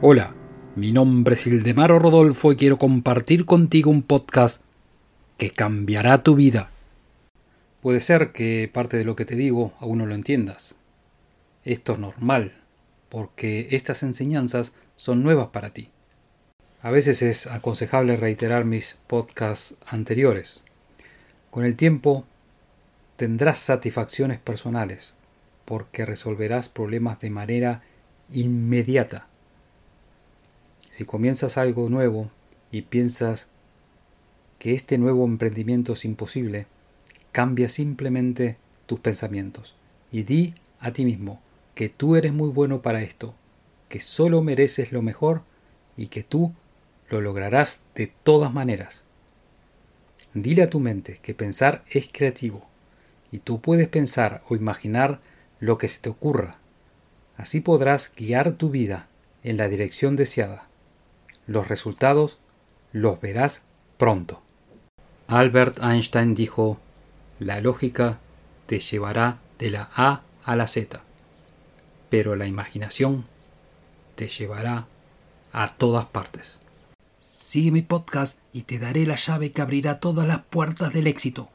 Hola, mi nombre es Ildemaro Rodolfo y quiero compartir contigo un podcast que cambiará tu vida. Puede ser que parte de lo que te digo aún no lo entiendas. Esto es normal, porque estas enseñanzas son nuevas para ti. A veces es aconsejable reiterar mis podcasts anteriores. Con el tiempo tendrás satisfacciones personales, porque resolverás problemas de manera inmediata si comienzas algo nuevo y piensas que este nuevo emprendimiento es imposible, cambia simplemente tus pensamientos y di a ti mismo que tú eres muy bueno para esto, que solo mereces lo mejor y que tú lo lograrás de todas maneras. Dile a tu mente que pensar es creativo y tú puedes pensar o imaginar lo que se te ocurra. Así podrás guiar tu vida en la dirección deseada. Los resultados los verás pronto. Albert Einstein dijo, la lógica te llevará de la A a la Z, pero la imaginación te llevará a todas partes. Sigue mi podcast y te daré la llave que abrirá todas las puertas del éxito.